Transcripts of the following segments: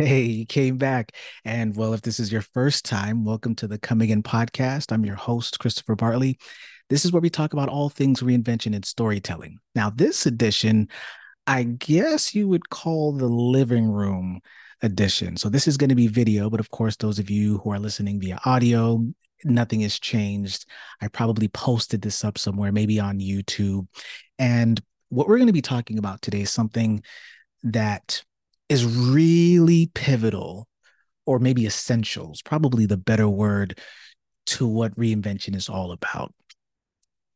Hey, you came back. And well, if this is your first time, welcome to the Coming In podcast. I'm your host, Christopher Bartley. This is where we talk about all things reinvention and storytelling. Now, this edition, I guess you would call the living room edition. So, this is going to be video, but of course, those of you who are listening via audio, nothing has changed. I probably posted this up somewhere, maybe on YouTube. And what we're going to be talking about today is something that is really pivotal or maybe essential is probably the better word to what reinvention is all about.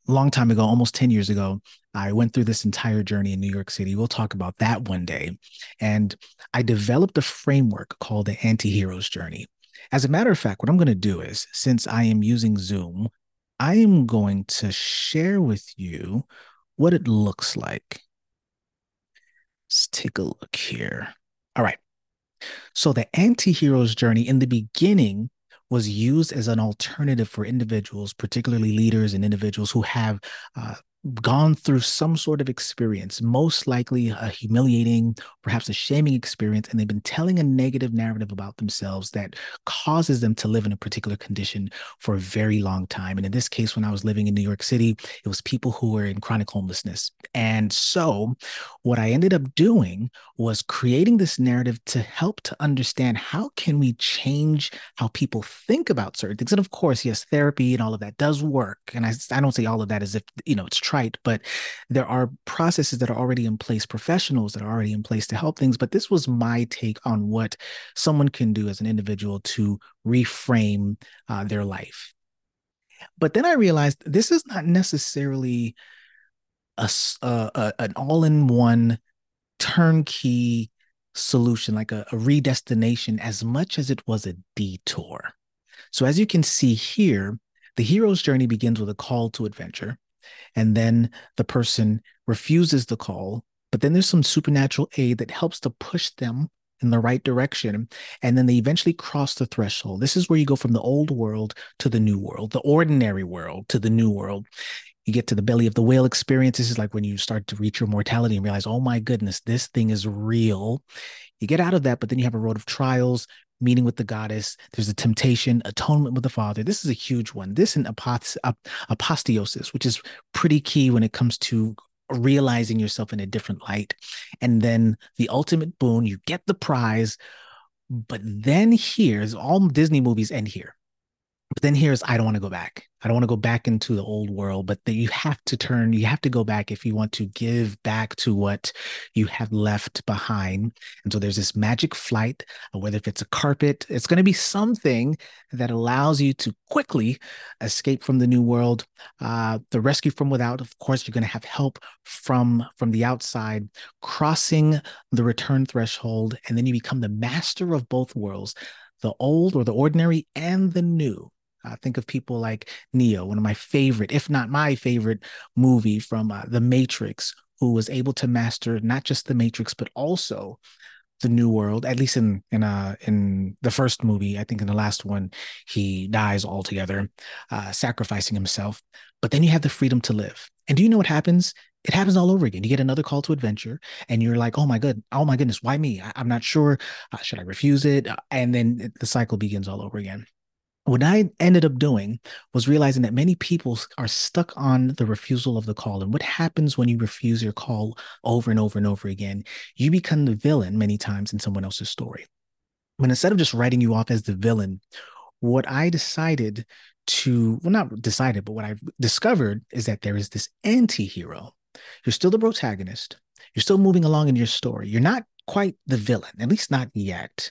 Long time ago, almost 10 years ago, I went through this entire journey in New York City. We'll talk about that one day. And I developed a framework called the anti hero's journey. As a matter of fact, what I'm going to do is since I am using Zoom, I am going to share with you what it looks like. Let's take a look here. All right. So the anti-hero's journey in the beginning was used as an alternative for individuals, particularly leaders and individuals who have uh, gone through some sort of experience, most likely a humiliating, perhaps a shaming experience, and they've been telling a negative narrative about themselves that causes them to live in a particular condition for a very long time. And in this case, when I was living in New York City, it was people who were in chronic homelessness. And so, what I ended up doing was creating this narrative to help to understand how can we change how people think about certain things. And of course, yes, therapy and all of that does work. And I, I don't say all of that as if, you know, it's trite, but there are processes that are already in place, professionals that are already in place to help things. But this was my take on what someone can do as an individual to reframe uh, their life. But then I realized this is not necessarily a, a an all-in-one turnkey solution, like a, a redestination, as much as it was a detour. So, as you can see here, the hero's journey begins with a call to adventure and then the person refuses the call but then there's some supernatural aid that helps to push them in the right direction. And then they eventually cross the threshold. This is where you go from the old world to the new world the ordinary world to the new world. You get to the belly of the whale experience. This is like when you start to reach your mortality and realize oh my goodness this thing is real. You get out of that but then you have a road of trials meeting with the goddess. There's a temptation, atonement with the Father. This is a huge one. This and apost- aposteosis, which is pretty key when it comes to realizing yourself in a different light. And then the ultimate boon, you get the prize. But then here's all Disney movies end here. But then here's I don't want to go back. I don't want to go back into the old world, but that you have to turn, you have to go back if you want to give back to what you have left behind. And so there's this magic flight, whether if it's a carpet, it's going to be something that allows you to quickly escape from the new world. Uh, the rescue from without, of course, you're going to have help from from the outside, crossing the return threshold, and then you become the master of both worlds the old or the ordinary and the new. I think of people like Neo, one of my favorite, if not my favorite movie from uh, The Matrix, who was able to master not just the Matrix, but also the new world at least in in uh in the first movie i think in the last one he dies altogether uh sacrificing himself but then you have the freedom to live. And do you know what happens? It happens all over again. You get another call to adventure and you're like oh my good oh my goodness why me? I, am not sure. Uh, should i refuse it? And then the cycle begins all over again what I ended up doing was realizing that many people are stuck on the refusal of the call. And what happens when you refuse your call over and over and over again? You become the villain many times in someone else's story. When instead of just writing you off as the villain, what I decided to, well, not decided, but what I discovered is that there is this anti hero. You're still the protagonist, you're still moving along in your story. You're not quite the villain, at least not yet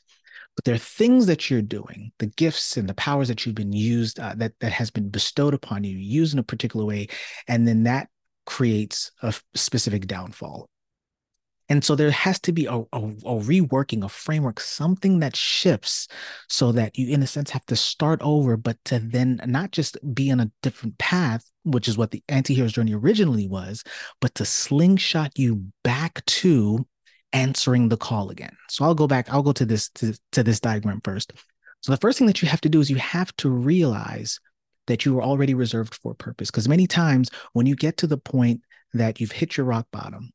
but there are things that you're doing the gifts and the powers that you've been used uh, that that has been bestowed upon you used in a particular way and then that creates a specific downfall. And so there has to be a, a, a, reworking, a framework, something that shifts so that you, in a sense, have to start over, but to then not just be on a different path, which is what the anti hero's journey originally was, but to slingshot you back to answering the call again. So I'll go back, I'll go to this to, to this diagram first. So the first thing that you have to do is you have to realize that you are already reserved for purpose. Because many times when you get to the point that you've hit your rock bottom,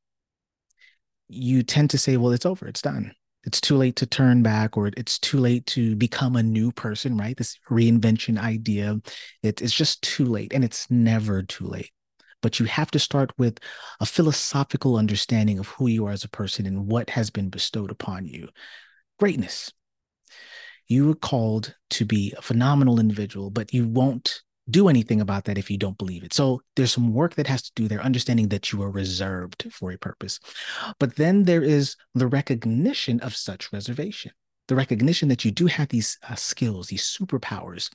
you tend to say, well, it's over, it's done. it's too late to turn back or it's too late to become a new person, right? This reinvention idea, it, it's just too late and it's never too late. But you have to start with a philosophical understanding of who you are as a person and what has been bestowed upon you. Greatness. You were called to be a phenomenal individual, but you won't do anything about that if you don't believe it. So there's some work that has to do there, understanding that you are reserved for a purpose. But then there is the recognition of such reservation, the recognition that you do have these uh, skills, these superpowers.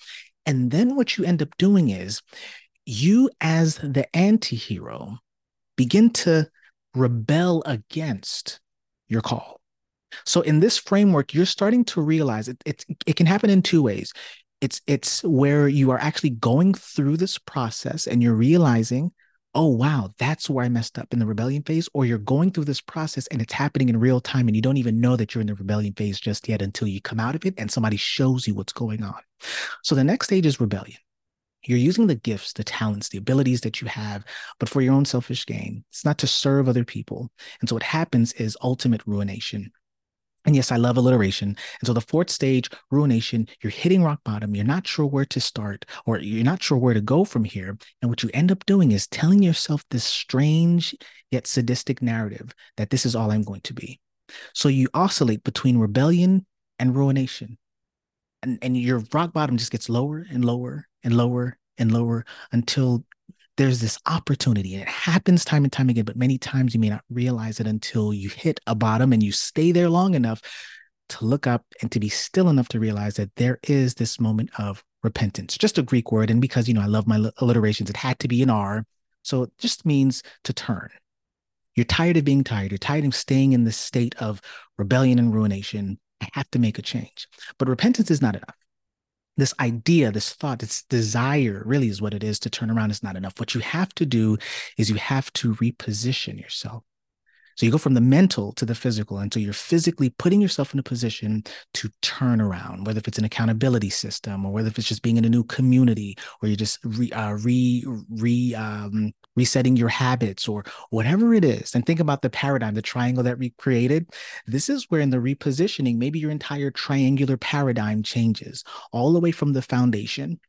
And then what you end up doing is you, as the anti hero, begin to rebel against your call. So in this framework, you're starting to realize it, it, it can happen in two ways. It's it's where you are actually going through this process and you're realizing oh wow that's where i messed up in the rebellion phase or you're going through this process and it's happening in real time and you don't even know that you're in the rebellion phase just yet until you come out of it and somebody shows you what's going on. So the next stage is rebellion you're using the gifts the talents the abilities that you have but for your own selfish gain it's not to serve other people and so what happens is ultimate ruination and yes, I love alliteration. And so the fourth stage, ruination, you're hitting rock bottom. You're not sure where to start, or you're not sure where to go from here. And what you end up doing is telling yourself this strange yet sadistic narrative that this is all I'm going to be. So you oscillate between rebellion and ruination. And, and your rock bottom just gets lower and lower and lower and lower until there's this opportunity and it happens time and time again but many times you may not realize it until you hit a bottom and you stay there long enough to look up and to be still enough to realize that there is this moment of repentance. Just a greek word and because you know i love my alliterations it had to be an r so it just means to turn. You're tired of being tired. You're tired of staying in this state of rebellion and ruination i have to make a change but repentance is not enough this idea, this thought, this desire really is what it is to turn around is not enough. What you have to do is you have to reposition yourself. So you go from the mental to the physical And so you're physically putting yourself in a position to turn around, whether if it's an accountability system or whether if it's just being in a new community or you're just re, uh, re, re um, resetting your habits or whatever it is. And think about the paradigm, the triangle that we created. This is where in the repositioning, maybe your entire triangular paradigm changes all the way from the foundation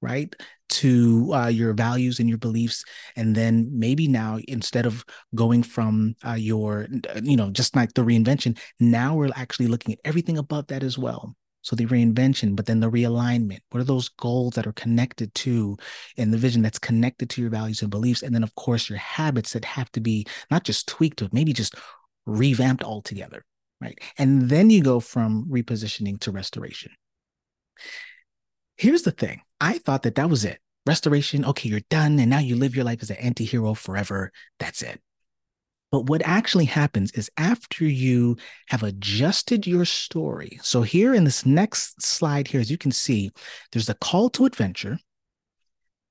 right to uh, your values and your beliefs and then maybe now instead of going from uh, your you know just like the reinvention now we're actually looking at everything above that as well. So the reinvention but then the realignment. What are those goals that are connected to in the vision that's connected to your values and beliefs? And then of course your habits that have to be not just tweaked but maybe just revamped altogether right? And then you go from repositioning to restoration. Here's the thing. I thought that that was it. Restoration, okay, you're done. And now you live your life as an anti hero forever. That's it. But what actually happens is after you have adjusted your story. So, here in this next slide, here, as you can see, there's a call to adventure.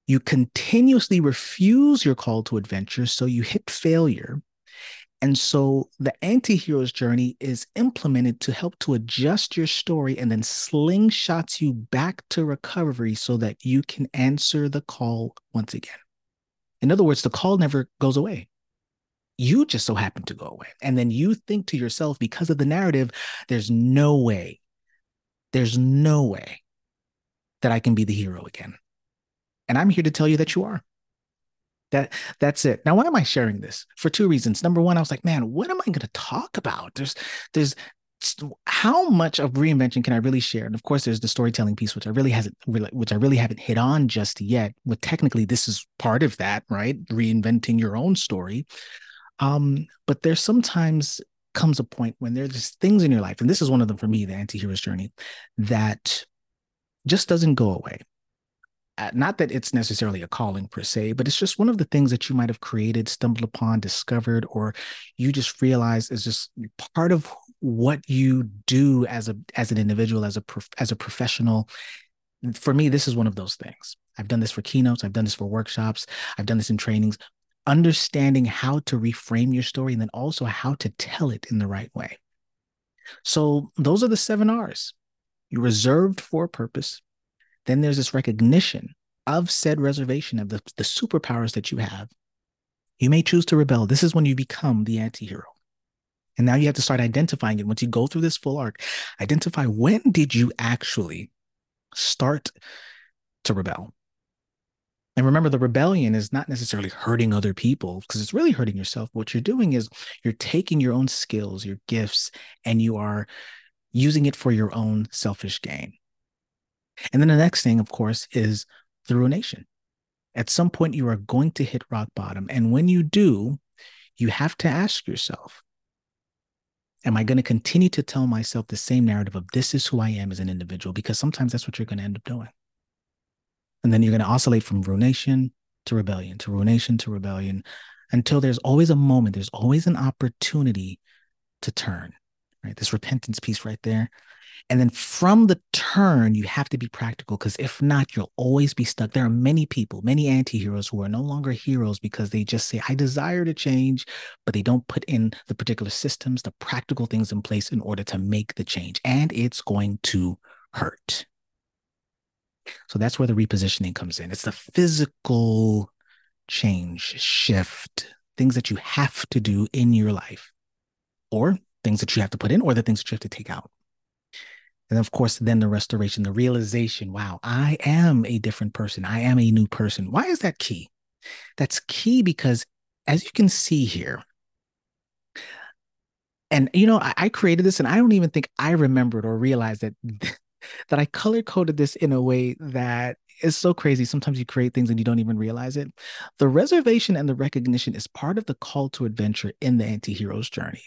You continuously refuse your call to adventure. So, you hit failure. And so the anti-hero's journey is implemented to help to adjust your story and then slingshots you back to recovery so that you can answer the call once again. In other words, the call never goes away. You just so happen to go away. And then you think to yourself, because of the narrative, there's no way, there's no way that I can be the hero again. And I'm here to tell you that you are. That that's it. Now, why am I sharing this? For two reasons. Number one, I was like, man, what am I going to talk about? There's there's how much of reinvention can I really share? And of course, there's the storytelling piece, which I really hasn't, which I really haven't hit on just yet. But technically, this is part of that, right? Reinventing your own story. Um, but there's sometimes comes a point when there's just things in your life, and this is one of them for me, the anti-hero's journey, that just doesn't go away. Uh, not that it's necessarily a calling per se, but it's just one of the things that you might have created, stumbled upon, discovered, or you just realize is just part of what you do as a as an individual, as a as a professional. For me, this is one of those things. I've done this for keynotes, I've done this for workshops, I've done this in trainings. Understanding how to reframe your story and then also how to tell it in the right way. So those are the seven R's. You reserved for a purpose, then there's this recognition of said reservation of the, the superpowers that you have. You may choose to rebel. This is when you become the anti hero. And now you have to start identifying it. Once you go through this full arc, identify when did you actually start to rebel? And remember, the rebellion is not necessarily hurting other people because it's really hurting yourself. What you're doing is you're taking your own skills, your gifts, and you are using it for your own selfish gain. And then the next thing, of course, is the ruination. At some point, you are going to hit rock bottom. And when you do, you have to ask yourself Am I going to continue to tell myself the same narrative of this is who I am as an individual? Because sometimes that's what you're going to end up doing. And then you're going to oscillate from ruination to rebellion, to ruination to rebellion, until there's always a moment, there's always an opportunity to turn, right? This repentance piece right there. And then from the turn, you have to be practical because if not, you'll always be stuck. There are many people, many anti heroes who are no longer heroes because they just say, I desire to change, but they don't put in the particular systems, the practical things in place in order to make the change. And it's going to hurt. So that's where the repositioning comes in. It's the physical change, shift, things that you have to do in your life, or things that you have to put in, or the things that you have to take out. And of course, then the restoration, the realization wow, I am a different person. I am a new person. Why is that key? That's key because, as you can see here, and you know, I, I created this and I don't even think I remembered or realized that that I color coded this in a way that is so crazy. Sometimes you create things and you don't even realize it. The reservation and the recognition is part of the call to adventure in the anti-hero's journey.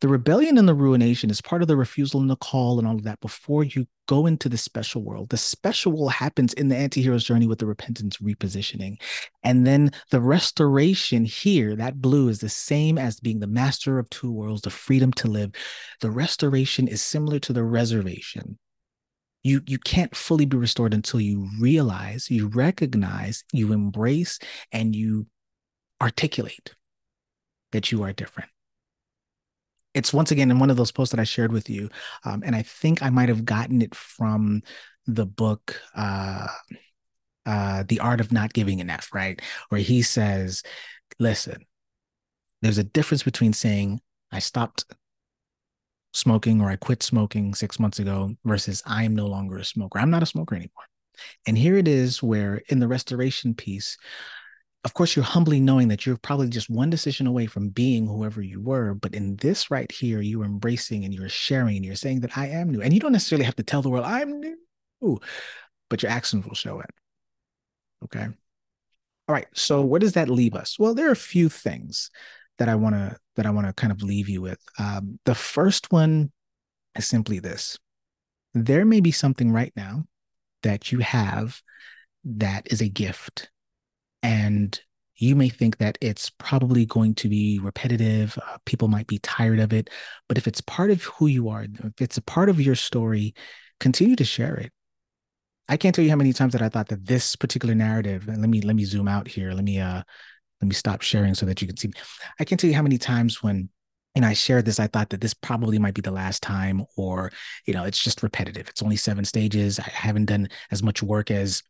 The rebellion and the ruination is part of the refusal and the call and all of that before you go into the special world. The special world happens in the anti-hero's journey with the repentance repositioning. And then the restoration here, that blue is the same as being the master of two worlds, the freedom to live. The restoration is similar to the reservation. You, you can't fully be restored until you realize, you recognize, you embrace, and you articulate that you are different it's once again in one of those posts that I shared with you, um, and I think I might have gotten it from the book uh, uh, "The Art of Not Giving F," right? Where he says, "Listen, there's a difference between saying I stopped smoking or I quit smoking six months ago versus I am no longer a smoker. I'm not a smoker anymore." And here it is, where in the restoration piece, of course, you're humbly knowing that you're probably just one decision away from being whoever you were. But in this right here, you're embracing and you're sharing and you're saying that I am new. And you don't necessarily have to tell the world, I'm new, but your actions will show it. Okay. All right. So where does that leave us? Well, there are a few things that I want to that I want to kind of leave you with. Um, the first one is simply this: there may be something right now that you have that is a gift and you may think that it's probably going to be repetitive. Uh, people might be tired of it. But if it's part of who you are, if it's a part of your story, continue to share it. I can't tell you how many times that I thought that this particular narrative, and let me let me zoom out here. Let me uh let me stop sharing so that you can see. I can't tell you how many times when and I shared this, I thought that this probably might be the last time, or you know, it's just repetitive. It's only seven stages. I haven't done as much work as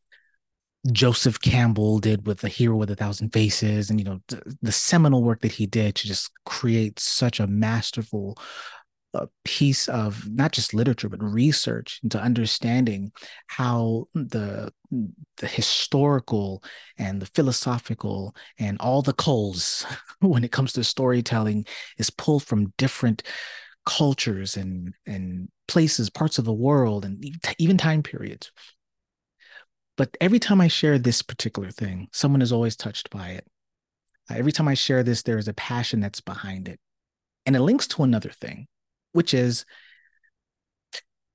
Joseph Campbell did with The Hero with a Thousand Faces, and you know the, the seminal work that he did to just create such a masterful uh, piece of not just literature but research into understanding how the the historical and the philosophical and all the coals when it comes to storytelling is pulled from different cultures and and places parts of the world and even time periods but every time I share this particular thing, someone is always touched by it. Uh, every time I share this, there is a passion that's behind it. And it links to another thing, which is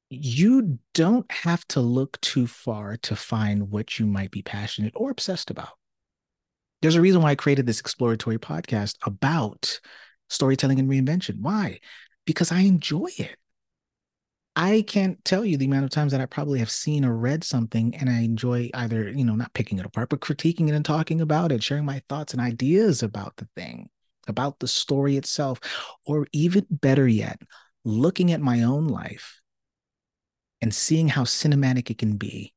you don't have to look too far to find what you might be passionate or obsessed about. There's a reason why I created this exploratory podcast about storytelling and reinvention. Why? Because I enjoy it. I can't tell you the amount of times that I probably have seen or read something and I enjoy either, you know, not picking it apart, but critiquing it and talking about it, sharing my thoughts and ideas about the thing, about the story itself, or even better yet, looking at my own life and seeing how cinematic it can be,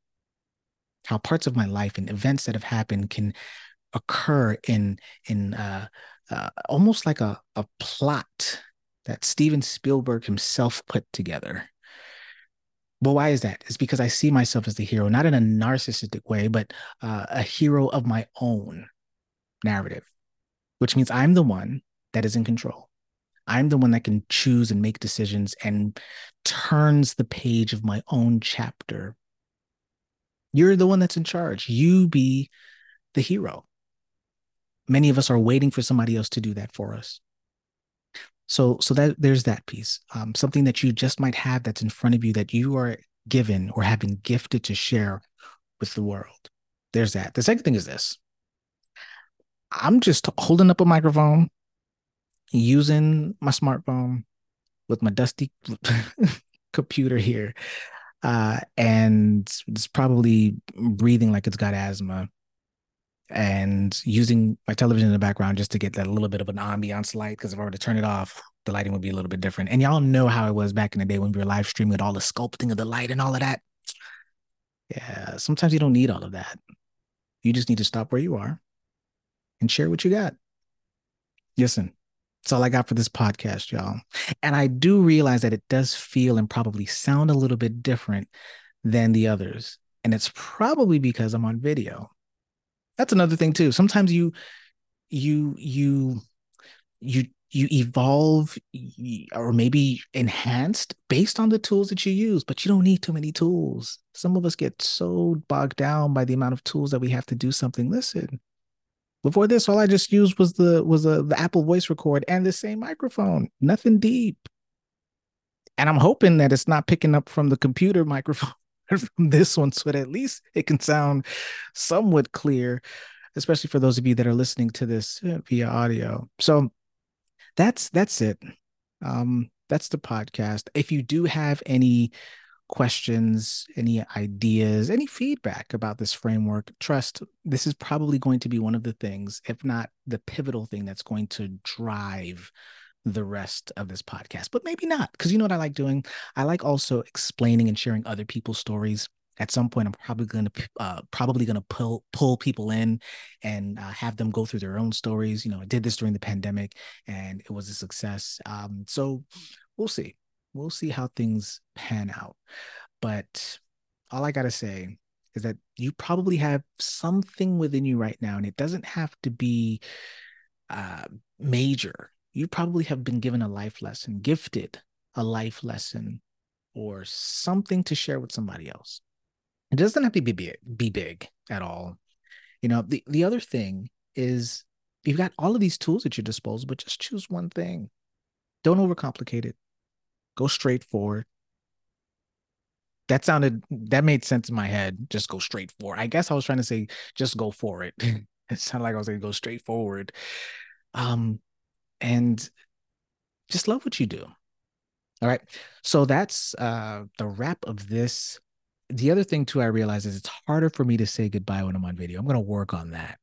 how parts of my life and events that have happened can occur in in uh, uh, almost like a, a plot that Steven Spielberg himself put together. Well, why is that? It's because I see myself as the hero, not in a narcissistic way, but uh, a hero of my own narrative, which means I'm the one that is in control. I'm the one that can choose and make decisions and turns the page of my own chapter. You're the one that's in charge. You be the hero. Many of us are waiting for somebody else to do that for us. So, so that there's that piece. Um, something that you just might have that's in front of you that you are given or have been gifted to share with the world. There's that. The second thing is this. I'm just holding up a microphone, using my smartphone with my dusty computer here, uh, and it's probably breathing like it's got asthma and using my television in the background just to get that little bit of an ambiance light. Because if I were to turn it off, the lighting would be a little bit different. And y'all know how it was back in the day when we were live streaming with all the sculpting of the light and all of that. Yeah, sometimes you don't need all of that. You just need to stop where you are and share what you got. Listen, that's all I got for this podcast, y'all. And I do realize that it does feel and probably sound a little bit different than the others. And it's probably because I'm on video that's another thing too. Sometimes you you you you you evolve or maybe enhanced based on the tools that you use but you don't need too many tools. Some of us get so bogged down by the amount of tools that we have to do something. Listen before this all i just used was the was a, the apple voice record and the same microphone. Nothing deep. And i'm hoping that it's not picking up from the computer microphone from this one so that at least it can sound somewhat clear, especially for those of you that are listening to this uh, via audio. So that's that's it. Um, that's the podcast. If you do have any questions, any ideas, any feedback about this framework, trust this is probably going to be one of the things, if not the pivotal thing that's going to drive the rest of this podcast, but maybe not. Because you know what I like doing? I like also explaining and sharing other people's stories. At some point, I'm probably going to uh, probably going to pull pull people in and uh, have them go through their own stories. You know, I did this during the pandemic, and it was a success. Um, so we'll see. We'll see how things pan out. But all I gotta say is that you probably have something within you right now, and it doesn't have to be uh, major you probably have been given a life lesson, gifted a life lesson, or something to share with somebody else. It doesn't have to be big, be big at all. You know, the, the other thing is you've got all of these tools at your disposal, but just choose one thing. Don't overcomplicate it. Go straight forward. That sounded that made sense in my head. Just go straight forward. I guess I was trying to say just go for it. it sounded like I was saying go straight forward. Um, and just love what you do. All right. So that's uh, the wrap of this. The other thing too, I realize is it's harder for me to say goodbye when I'm on video. I'm going to work on that.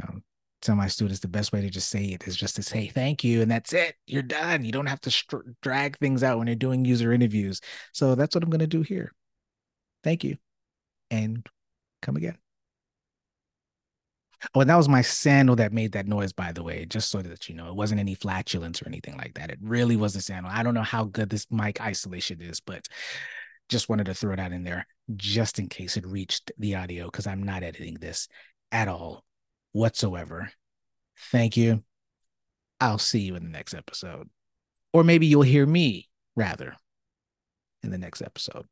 Um, tell my students the best way to just say it is just to say thank you and that's it. You're done. You don't have to str- drag things out when you're doing user interviews. So that's what I'm going to do here. Thank you, and come again. Oh, that was my sandal that made that noise, by the way, just so that you know, it wasn't any flatulence or anything like that. It really was the sandal. I don't know how good this mic isolation is, but just wanted to throw that in there just in case it reached the audio because I'm not editing this at all whatsoever. Thank you. I'll see you in the next episode. Or maybe you'll hear me rather in the next episode.